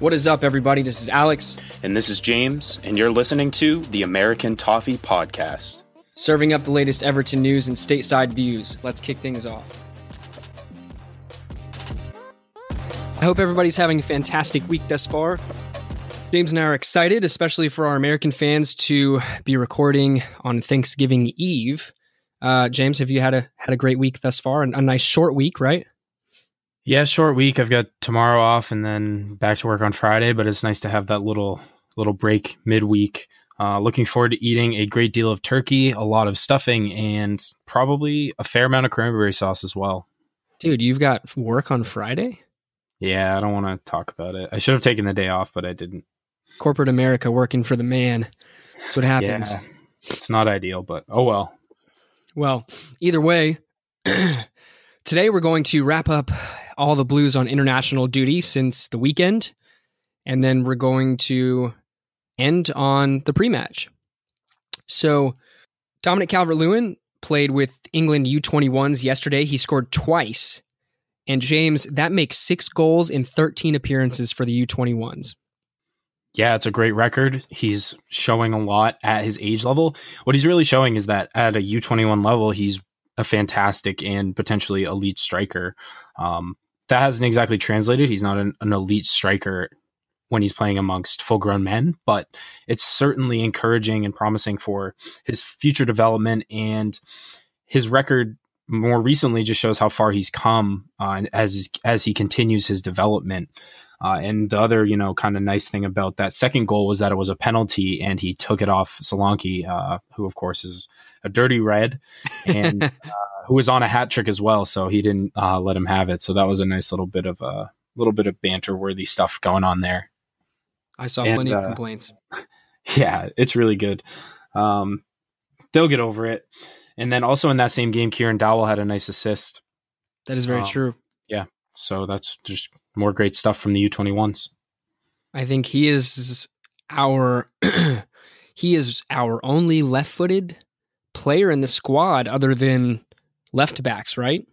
What is up, everybody? This is Alex. And this is James, and you're listening to the American Toffee Podcast. Serving up the latest Everton news and stateside views. Let's kick things off. I hope everybody's having a fantastic week thus far. James and I are excited, especially for our American fans, to be recording on Thanksgiving Eve. Uh, James, have you had a had a great week thus far? And a nice short week, right? Yeah, short week. I've got tomorrow off and then back to work on Friday, but it's nice to have that little little break midweek. Uh, looking forward to eating a great deal of turkey, a lot of stuffing, and probably a fair amount of cranberry sauce as well. Dude, you've got work on Friday? Yeah, I don't want to talk about it. I should have taken the day off, but I didn't. Corporate America working for the man. That's what happens. Yeah, it's not ideal, but oh well. Well, either way, today we're going to wrap up all the Blues on international duty since the weekend. And then we're going to end on the pre match. So, Dominic Calvert Lewin played with England U21s yesterday. He scored twice. And James, that makes six goals in 13 appearances for the U21s. Yeah, it's a great record. He's showing a lot at his age level. What he's really showing is that at a U21 level, he's a fantastic and potentially elite striker. Um, that hasn't exactly translated. He's not an, an elite striker when he's playing amongst full grown men, but it's certainly encouraging and promising for his future development. And his record more recently just shows how far he's come uh, as as he continues his development. Uh, and the other, you know, kind of nice thing about that second goal was that it was a penalty, and he took it off Solanke, uh, who of course is a dirty red, and who was on a hat trick as well. So he didn't uh, let him have it. So that was a nice little bit of a little bit of banter worthy stuff going on there. I saw and, plenty of uh, complaints. Yeah, it's really good. Um, they'll get over it. And then also in that same game, Kieran Dowell had a nice assist. That is very um, true. Yeah. So that's just more great stuff from the U21s. I think he is our he is our only left-footed player in the squad other than left backs, right?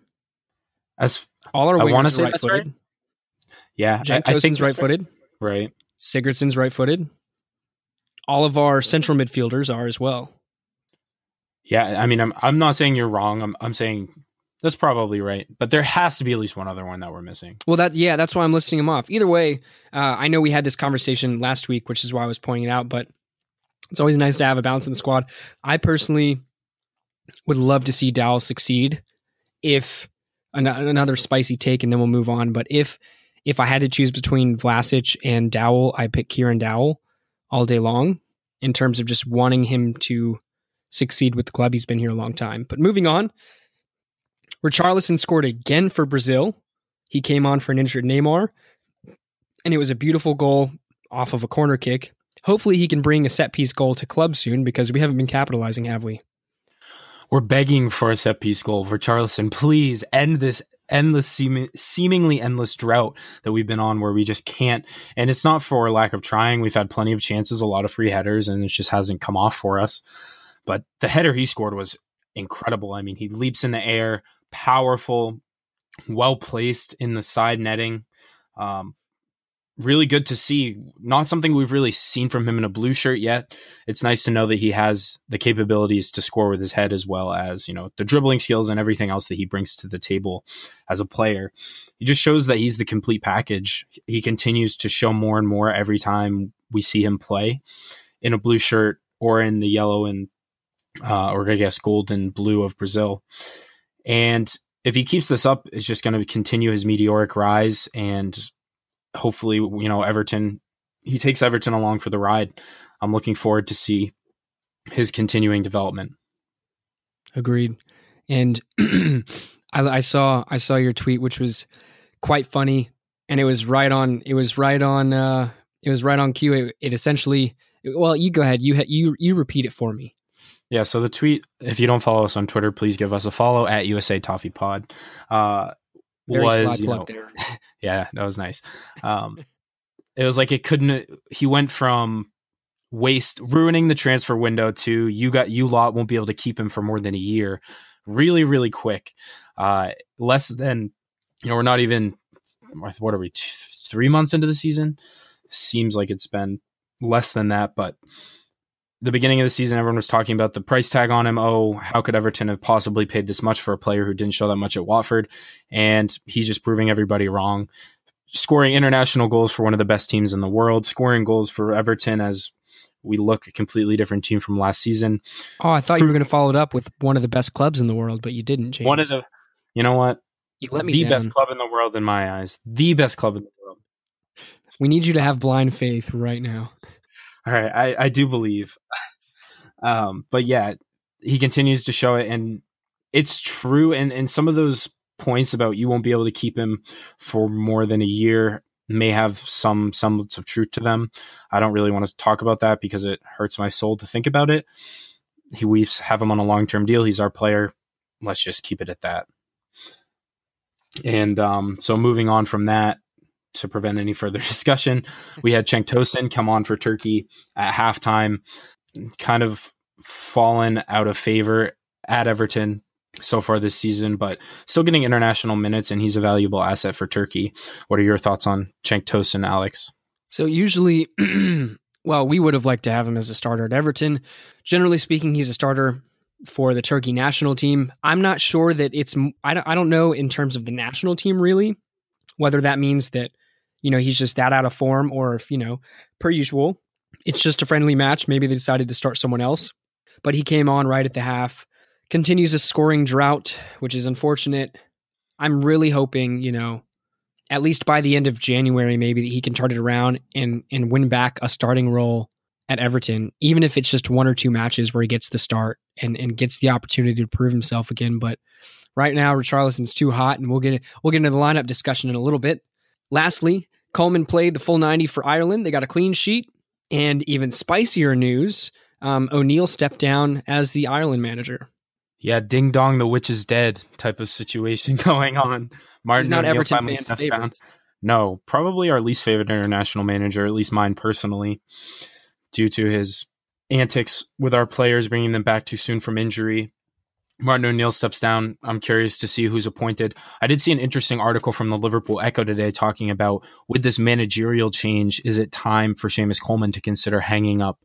As all our I want to say right. Yeah, Jack I, think right footed. Right. Sigurdsson's right footed. All of our central midfielders are as well. Yeah, I mean, I'm I'm not saying you're wrong. I'm I'm saying that's probably right, but there has to be at least one other one that we're missing. Well, that yeah, that's why I'm listing them off. Either way, uh, I know we had this conversation last week, which is why I was pointing it out. But it's always nice to have a balance in the squad. I personally would love to see Dowell succeed. If an- another spicy take, and then we'll move on. But if if I had to choose between Vlasic and Dowell, I pick Kieran Dowell all day long. In terms of just wanting him to succeed with the club, he's been here a long time. But moving on, Richarlison scored again for Brazil. He came on for an injured Neymar, and it was a beautiful goal off of a corner kick. Hopefully, he can bring a set piece goal to club soon because we haven't been capitalizing, have we? We're begging for a set piece goal for Richarlison. Please end this endless, seem- seemingly endless drought that we've been on where we just can't. And it's not for lack of trying. We've had plenty of chances, a lot of free headers, and it just hasn't come off for us. But the header he scored was incredible. I mean, he leaps in the air, powerful, well placed in the side netting. Um, really good to see. Not something we've really seen from him in a blue shirt yet. It's nice to know that he has the capabilities to score with his head as well as, you know, the dribbling skills and everything else that he brings to the table as a player. He just shows that he's the complete package. He continues to show more and more every time we see him play in a blue shirt or in the yellow and uh, or I guess gold and blue of Brazil. And if he keeps this up, it's just going to continue his meteoric rise. And hopefully, you know, Everton, he takes Everton along for the ride. I'm looking forward to see his continuing development. Agreed. And I, I saw I saw your tweet, which was quite funny, and it was right on. It was right on. Uh, it was right on cue. It, it essentially. Well, you go ahead. You you you repeat it for me. Yeah, so the tweet, if you don't follow us on Twitter, please give us a follow at USA Toffee Pod. Uh, Very was you know, there. yeah, that was nice. Um, it was like it couldn't. He went from waste ruining the transfer window to you got you lot won't be able to keep him for more than a year, really really quick. Uh, less than you know we're not even what are we two, three months into the season, seems like it's been less than that, but the beginning of the season, everyone was talking about the price tag on him. Oh, how could Everton have possibly paid this much for a player who didn't show that much at Watford? And he's just proving everybody wrong. Scoring international goals for one of the best teams in the world, scoring goals for Everton as we look a completely different team from last season. Oh, I thought you were going to follow it up with one of the best clubs in the world, but you didn't, James. One of the, you know what? You let me the down. best club in the world in my eyes. The best club in the world. We need you to have blind faith right now. All right, I, I do believe. Um, but yeah, he continues to show it, and it's true. And and some of those points about you won't be able to keep him for more than a year may have some semblance of truth to them. I don't really want to talk about that because it hurts my soul to think about it. He, we have him on a long term deal. He's our player. Let's just keep it at that. And um, so moving on from that, to prevent any further discussion, we had Cenk Tosun come on for Turkey at halftime, kind of fallen out of favor at Everton so far this season, but still getting international minutes, and he's a valuable asset for Turkey. What are your thoughts on Cenk Tosun, Alex? So usually, well, we would have liked to have him as a starter at Everton. Generally speaking, he's a starter for the Turkey national team. I'm not sure that it's. I don't, I don't know in terms of the national team really whether that means that you know he's just that out of form or if you know per usual it's just a friendly match. Maybe they decided to start someone else, but he came on right at the half. Continues a scoring drought, which is unfortunate. I'm really hoping you know at least by the end of January, maybe that he can turn it around and and win back a starting role at Everton, even if it's just one or two matches where he gets the start and, and gets the opportunity to prove himself again. But right now, Richarlison's too hot, and we'll get we'll get into the lineup discussion in a little bit. Lastly, Coleman played the full 90 for Ireland. They got a clean sheet, and even spicier news: um, O'Neill stepped down as the Ireland manager. Yeah, ding dong, the witch is dead type of situation going on. Martin He's not O'Neill Everton finally stepped favorite. down. No, probably our least favorite international manager, at least mine personally, due to his antics with our players, bringing them back too soon from injury. Martin O'Neill steps down. I'm curious to see who's appointed. I did see an interesting article from the Liverpool Echo today talking about with this managerial change, is it time for Seamus Coleman to consider hanging up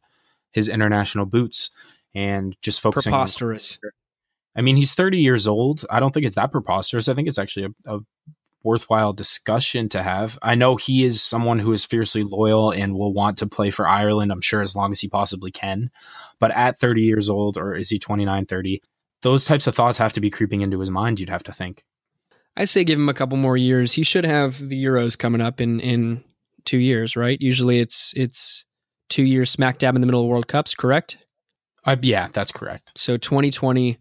his international boots and just focusing on Preposterous. I mean, he's 30 years old. I don't think it's that preposterous. I think it's actually a, a worthwhile discussion to have. I know he is someone who is fiercely loyal and will want to play for Ireland, I'm sure, as long as he possibly can. But at 30 years old, or is he 29, 30? Those types of thoughts have to be creeping into his mind, you'd have to think. I say give him a couple more years. He should have the Euros coming up in in two years, right? Usually it's it's two years smack dab in the middle of World Cups, correct? Uh, yeah, that's correct. So 2020,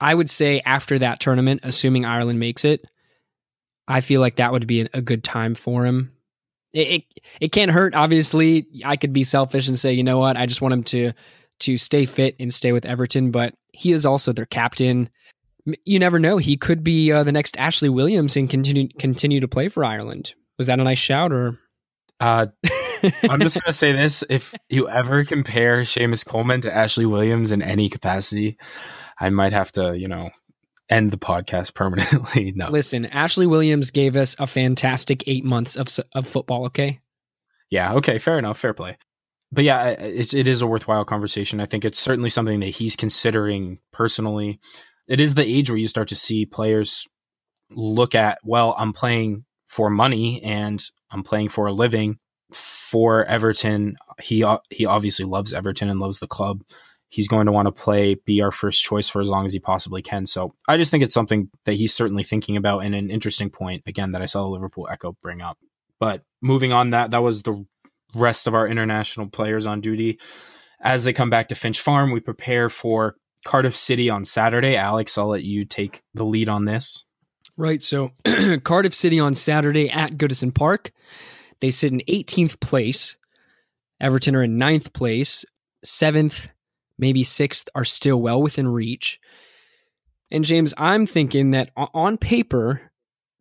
I would say after that tournament, assuming Ireland makes it, I feel like that would be a, a good time for him. It, it it can't hurt. Obviously, I could be selfish and say, you know what, I just want him to to stay fit and stay with Everton, but he is also their captain. You never know; he could be uh, the next Ashley Williams and continue continue to play for Ireland. Was that a nice shout, or Uh, I'm just going to say this. If you ever compare Seamus Coleman to Ashley Williams in any capacity, I might have to, you know, end the podcast permanently. No. listen? Ashley Williams gave us a fantastic eight months of of football. Okay, Yeah. Okay. Fair enough. Fair play. But yeah, it, it is a worthwhile conversation. I think it's certainly something that he's considering personally. It is the age where you start to see players look at, well, I'm playing for money and I'm playing for a living for Everton. He he obviously loves Everton and loves the club. He's going to want to play, be our first choice for as long as he possibly can. So I just think it's something that he's certainly thinking about and an interesting point again that I saw the Liverpool Echo bring up. But moving on, that that was the rest of our international players on duty. As they come back to Finch Farm, we prepare for Cardiff City on Saturday. Alex, I'll let you take the lead on this. Right. So Cardiff City on Saturday at Goodison Park. They sit in 18th place. Everton are in ninth place. Seventh, maybe sixth are still well within reach. And James, I'm thinking that on paper,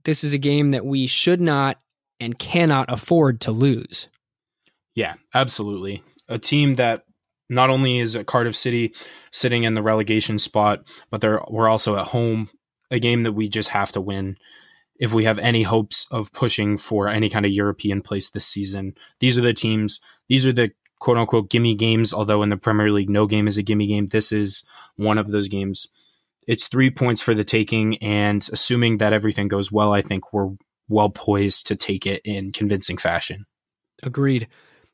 this is a game that we should not and cannot afford to lose. Yeah, absolutely. A team that not only is Cardiff City sitting in the relegation spot, but they're we're also at home. A game that we just have to win. if we have any hopes of pushing for any kind of European place this season. These are the teams, these are the quote unquote gimme games, although in the Premier League, no game is a gimme game. This is one of those games. It's three points for the taking, and assuming that everything goes well, I think we're well poised to take it in convincing fashion. Agreed.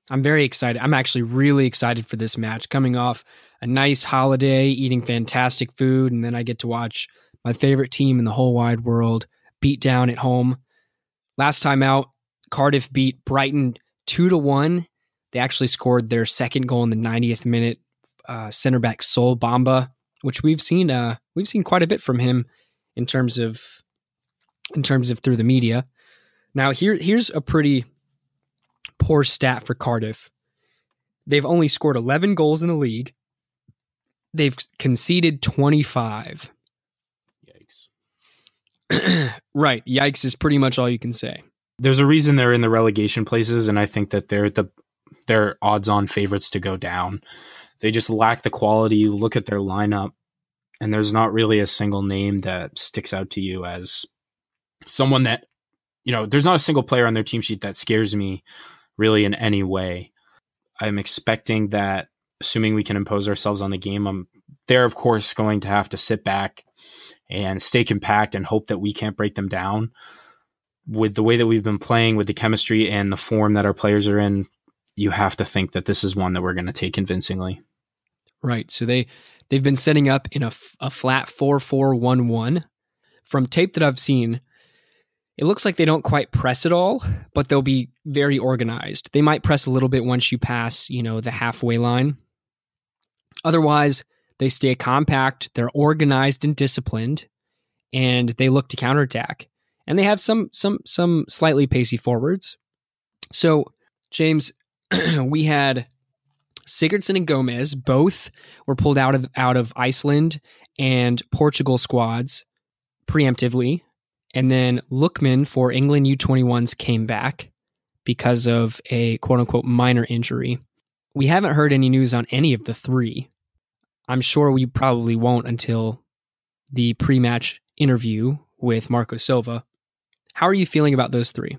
I'm very excited. I'm actually really excited for this match. Coming off a nice holiday, eating fantastic food, and then I get to watch my favorite team in the whole wide world beat down at home. Last time out, Cardiff beat Brighton two to one. They actually scored their second goal in the 90th minute. Uh, center back Sol Bamba, which we've seen uh, we've seen quite a bit from him in terms of in terms of through the media. Now here here's a pretty poor stat for Cardiff. They've only scored 11 goals in the league. They've conceded 25. Yikes. right. Yikes is pretty much all you can say. There's a reason they're in the relegation places, and I think that they're the they're odds on favorites to go down. They just lack the quality. You look at their lineup, and there's not really a single name that sticks out to you as someone that, you know, there's not a single player on their team sheet that scares me really in any way. I'm expecting that, assuming we can impose ourselves on the game, I'm they're of course going to have to sit back and stay compact and hope that we can't break them down. With the way that we've been playing, with the chemistry and the form that our players are in, you have to think that this is one that we're going to take convincingly. Right. So they they've been setting up in a, a flat four four one one. From tape that I've seen, it looks like they don't quite press it all, but they'll be very organized. They might press a little bit once you pass, you know, the halfway line. Otherwise, they stay compact, they're organized and disciplined, and they look to counterattack. And they have some some some slightly pacey forwards. So, James, we had Sigurdsson and Gomez both were pulled out of out of Iceland and Portugal squads preemptively, and then Lookman for England U21s came back because of a quote unquote minor injury. We haven't heard any news on any of the three. I'm sure we probably won't until the pre-match interview with Marco Silva. How are you feeling about those three?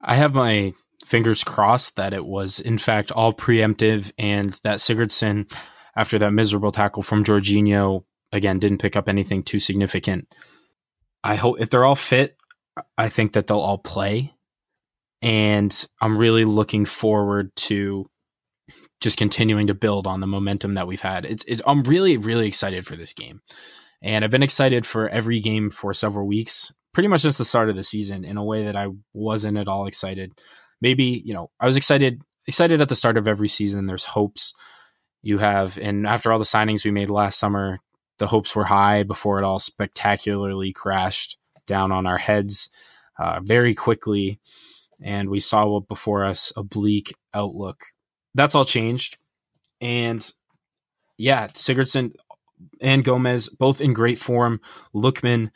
I have my fingers crossed that it was in fact all preemptive and that Sigurdsson, after that miserable tackle from Jorginho, again didn't pick up anything too significant. I hope if they're all fit, I think that they'll all play. And I'm really looking forward to just continuing to build on the momentum that we've had. It's, it, I'm really, really excited for this game. And I've been excited for every game for several weeks, pretty much since the start of the season in a way that I wasn't at all excited. Maybe, you know, I was excited, excited at the start of every season. There's hopes you have. And after all the signings we made last summer, the hopes were high before it all spectacularly crashed down on our heads uh, very quickly. And we saw before us a bleak outlook that's all changed. And yeah, Sigurdsson and Gomez both in great form. Lookman,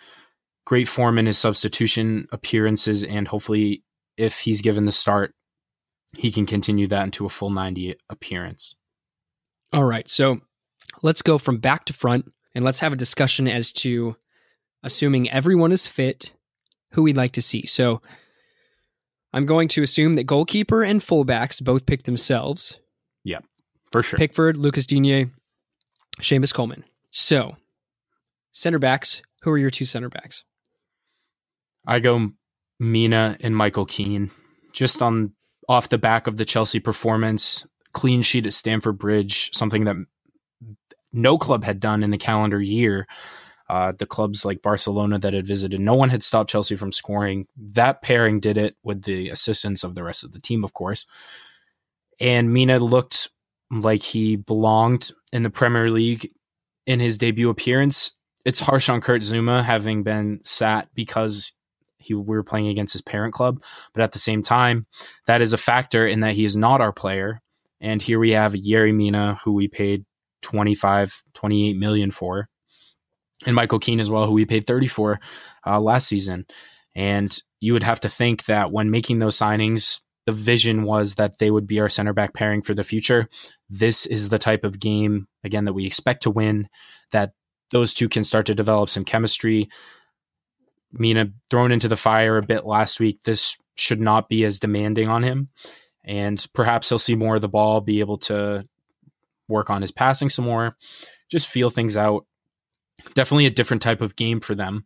great form in his substitution appearances, and hopefully, if he's given the start, he can continue that into a full 90 appearance. All right. So let's go from back to front and let's have a discussion as to assuming everyone is fit, who we'd like to see. So I'm going to assume that goalkeeper and fullbacks both pick themselves. Yeah, for sure. Pickford, Lucas Digne, Seamus Coleman. So, center backs, who are your two center backs? I go Mina and Michael Keane. Just on off the back of the Chelsea performance, clean sheet at Stamford Bridge, something that no club had done in the calendar year. Uh, the clubs like Barcelona that had visited, no one had stopped Chelsea from scoring. That pairing did it with the assistance of the rest of the team, of course. And Mina looked like he belonged in the Premier League in his debut appearance. It's harsh on Kurt Zouma having been sat because he we were playing against his parent club, but at the same time, that is a factor in that he is not our player. And here we have Yerry Mina, who we paid 25, 28 million for and Michael Keane as well, who we paid 30 for uh, last season. And you would have to think that when making those signings, the vision was that they would be our center back pairing for the future. This is the type of game, again, that we expect to win, that those two can start to develop some chemistry. Mina thrown into the fire a bit last week. This should not be as demanding on him. And perhaps he'll see more of the ball, be able to work on his passing some more, just feel things out. Definitely a different type of game for them.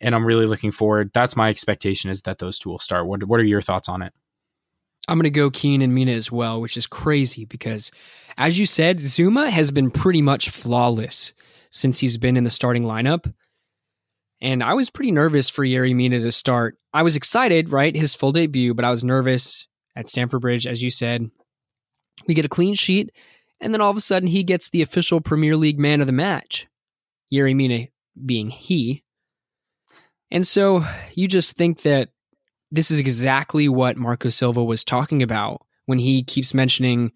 And I'm really looking forward. That's my expectation is that those two will start. What, what are your thoughts on it? I'm going to go Keane and Mina as well, which is crazy because, as you said, Zouma has been pretty much flawless since he's been in the starting lineup. And I was pretty nervous for Yerry Mina to start. I was excited, right? His full debut, but I was nervous at Stamford Bridge, as you said. We get a clean sheet, and then all of a sudden he gets the official Premier League man of the match. Yerry Mina being he. And so you just think that this is exactly what Marco Silva was talking about when he keeps mentioning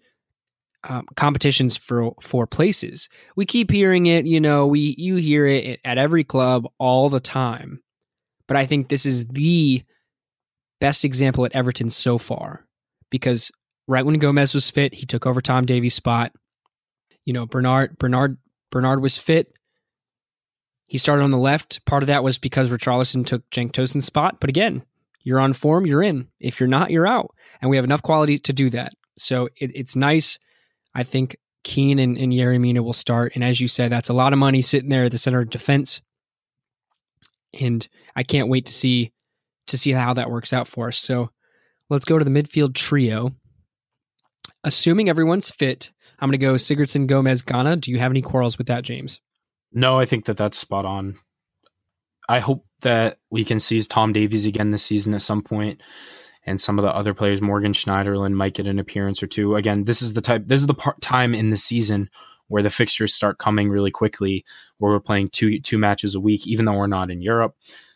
um, competitions for for places. We keep hearing it, you know, we you hear it at every club all the time. But I think this is the best example at Everton so far because right when Gomez was fit, he took over Tom Davies' spot. You know, Bernard Bernard Bernard was fit. He started on the left. Part of that was because Richarlison took Cenk Tosun's spot. But again, you're on form, you're in. If you're not, you're out. And we have enough quality to do that. So it, it's nice. I think Keane and, and Yerry Mina will start. And as you said, that's a lot of money sitting there at the center of defense. And I can't wait to see to see how that works out for us. So let's go to the midfield trio. Assuming everyone's fit, I'm going to go Sigurdsson, Gomez, Gana. Do you have any quarrels with that, James? No, I think that that's spot on. I hope that we can seize Tom Davies again this season at some point, and some of the other players, Morgan Schneiderlin, might get an appearance or two. Again, this is the type. This is the part time in the season where the fixtures start coming really quickly, where we're playing two two matches a week, even though we're not in Europe.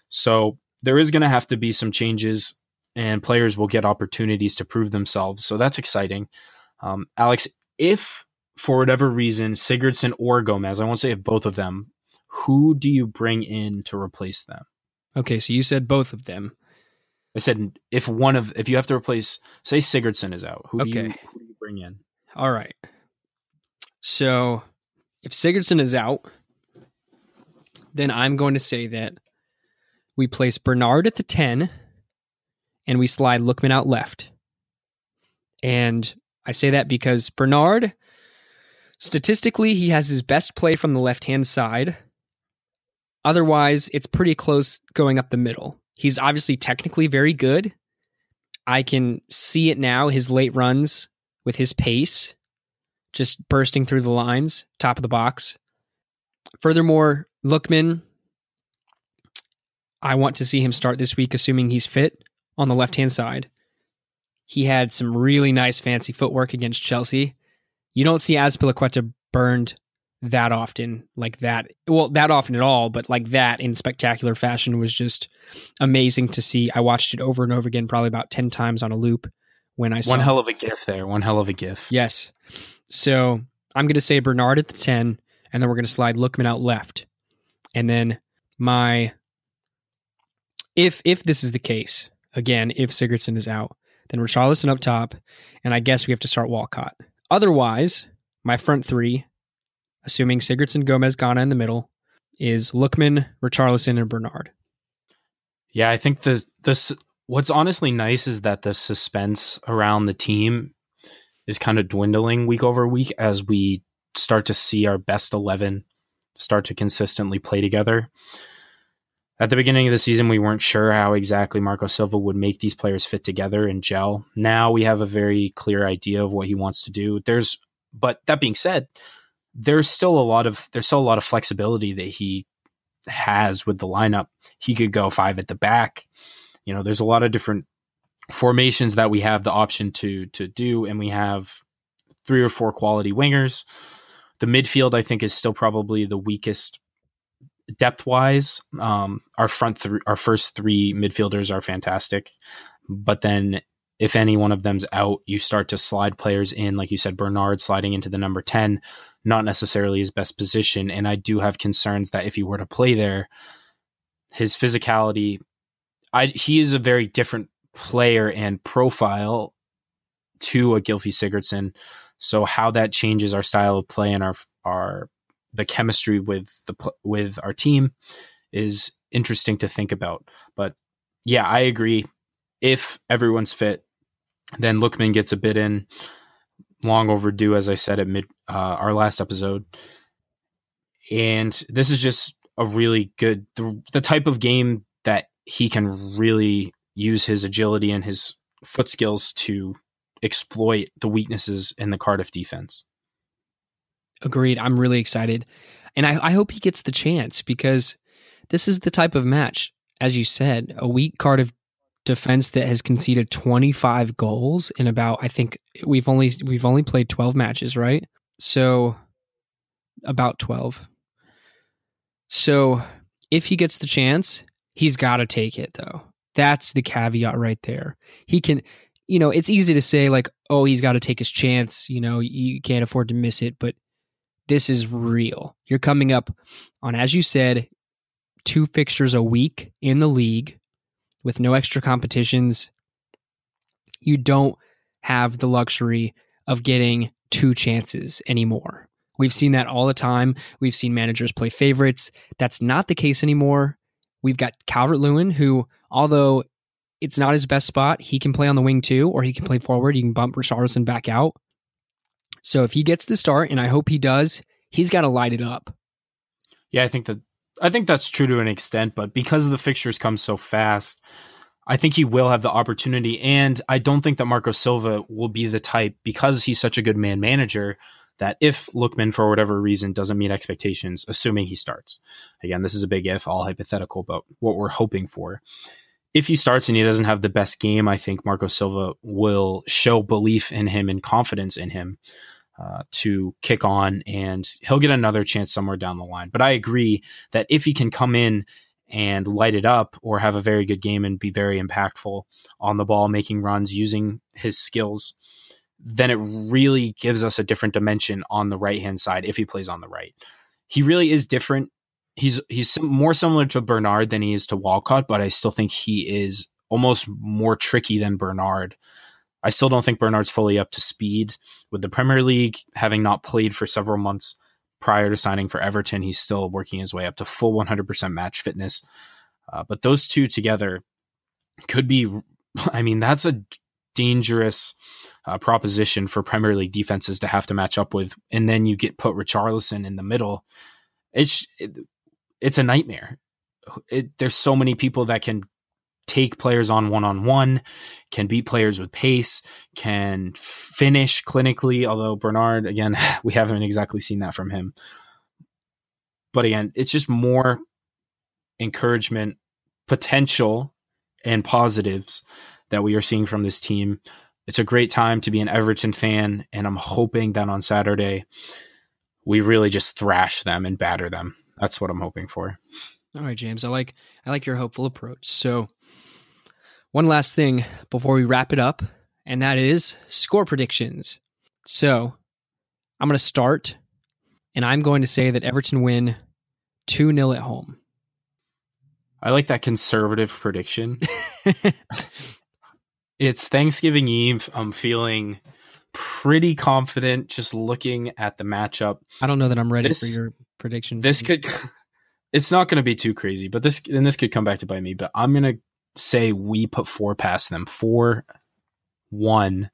So there is going to have to be some changes, and players will get opportunities to prove themselves. So that's exciting. Um, Alex, if for whatever reason Sigurdsson or Gomez, I won't say if both of them, who do you bring in to replace them? Okay, so you said both of them. I said if one of if you have to replace, say Sigurdsson is out, who, okay. do, you, who do you bring in? All right. So if Sigurdsson is out, then I'm going to say that we place Bernard at the 10 and we slide Lookman out left. And I say that because Bernard, statistically, he has his best play from the left hand side. Otherwise, it's pretty close going up the middle. He's obviously technically very good. I can see it now, his late runs with his pace, just bursting through the lines, top of the box. Furthermore, Lookman, I want to see him start this week, assuming he's fit on the left hand side. He had some really nice fancy footwork against Chelsea. You don't see Azpilicueta burned that often, like that. Well, that often at all, but like that in spectacular fashion was just amazing to see. I watched it over and over again, probably about 10 times on a loop when I saw One hell of a gif there. One hell of a gif. Yes. So I'm going to say Bernard at the 10, and then we're going to slide Lookman out left. And then my, if if this is the case, again, if Sigurdsson is out, then Richarlison up top, and I guess we have to start Walcott. Otherwise, my front three, assuming Sigurdsson, Gomez, Gana in the middle, is Lookman, Richarlison, and Bernard. Yeah, I think the this what's honestly nice is that the suspense around the team is kind of dwindling week over week as we start to see our best 11 start to consistently play together. At the beginning of the season, we weren't sure how exactly Marco Silva would make these players fit together and gel. Now we have a very clear idea of what he wants to do. There's, but that being said, there's still a lot of there's still a lot of flexibility that he has with the lineup. He could go five at the back. You know, there's a lot of different formations that we have the option to to do, and we have three or four quality wingers. The midfield, I think, is still probably the weakest depth wise. Um, our front, th- our first three midfielders are fantastic, but then if any one of them's out, you start to slide players in, like you said, Bernard sliding into the number ten, not necessarily his best position. And I do have concerns that if he were to play there, his physicality, I he is a very different player and profile to a Gylfi Sigurdsson. So how that changes our style of play and our our the chemistry with the with our team is interesting to think about. But yeah, I agree. If everyone's fit, then Lookman gets a bit in. Long overdue, as I said at mid uh, our last episode. And this is just a really good the, the type of game that he can really use his agility and his foot skills to exploit the weaknesses in the Cardiff defense. Agreed. I'm really excited. And I, I hope he gets the chance because this is the type of match, as you said, a weak Cardiff defense that has conceded 25 goals in about I think we've only we've only played 12 matches, right? So about 12. So if he gets the chance, he's got to take it though. That's the caveat right there. He can you know, it's easy to say like, "Oh, he's got to take his chance, you know, you can't afford to miss it," but this is real. You're coming up on as you said, two fixtures a week in the league with no extra competitions, you don't have the luxury of getting two chances anymore. We've seen that all the time. We've seen managers play favorites. That's not the case anymore. We've got Calvert Lewin, who, although it's not his best spot, he can play on the wing too, or he can play forward. You can bump Richarlison back out. So if he gets the start, and I hope he does, he's got to light it up. Yeah, I think that I think that's true to an extent, but because the fixtures come so fast, I think he will have the opportunity. And I don't think that Marco Silva will be the type, because he's such a good man manager, that if Lookman, for whatever reason, doesn't meet expectations, assuming he starts, again, this is a big if, all hypothetical, but what we're hoping for. If he starts and he doesn't have the best game, I think Marco Silva will show belief in him and confidence in him uh, to kick on, and he'll get another chance somewhere down the line. But I agree that if he can come in and light it up or have a very good game and be very impactful on the ball, making runs, using his skills, then it really gives us a different dimension on the right hand side if he plays on the right. He really is different. He's he's more similar to Bernard than he is to Walcott, but I still think he is almost more tricky than Bernard I still don't think Bernard's fully up to speed with the Premier League, having not played for several months prior to signing for Everton. He's still working his way up to full 100% match fitness. Uh, but those two together could be, I mean, that's a dangerous uh, proposition for Premier League defenses to have to match up with. And then you get put Richarlison in the middle. It's, it, it's a nightmare. It, there's so many people that can take players on one on one, can beat players with pace, can finish clinically. Although Bernard, again, we haven't exactly seen that from him. But again, it's just more encouragement, potential, and positives that we are seeing from this team. It's a great time to be an Everton fan, and I'm hoping that on Saturday we really just thrash them and batter them. That's what I'm hoping for. All right, James. I like I like your hopeful approach. So one last thing before we wrap it up, and that is score predictions. So I'm going to start, and I'm going to say that Everton win 2 0 at home. I like that conservative prediction. it's Thanksgiving Eve. I'm feeling pretty confident just looking at the matchup. I don't know that I'm ready this, for your prediction. This could it's not going to be too crazy, but this and this could come back to bite me, but I'm going to say we put four past them, four, one,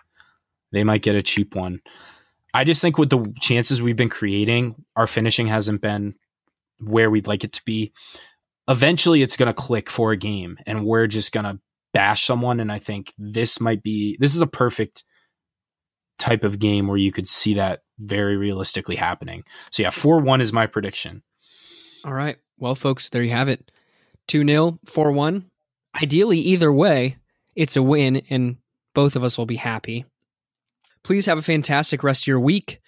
they might get a cheap one. I just think with the chances we've been creating, our finishing hasn't been where we'd like it to be. Eventually, it's going to click for a game, and we're just going to bash someone. And I think this might be this is a perfect type of game where you could see that very realistically happening. So yeah, four one is my prediction. All right, well, folks, there you have it. Two 0 four one ideally, either way, it's a win and both of us will be happy. Please have a fantastic rest of your week.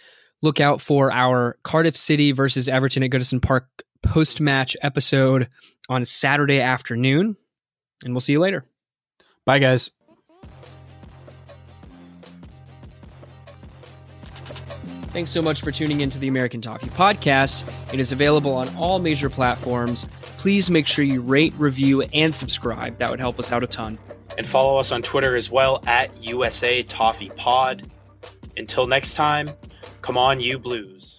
Look out for our Cardiff City versus Everton at Goodison Park post match episode on Saturday afternoon. And we'll see you later. Bye, guys. Thanks so much for tuning into the American Toffee Podcast. It is available on all major platforms. Please make sure you rate, review, and subscribe. That would help us out a ton. And follow us on Twitter as well at USA Toffee Pod. Until next time, come on, you blues.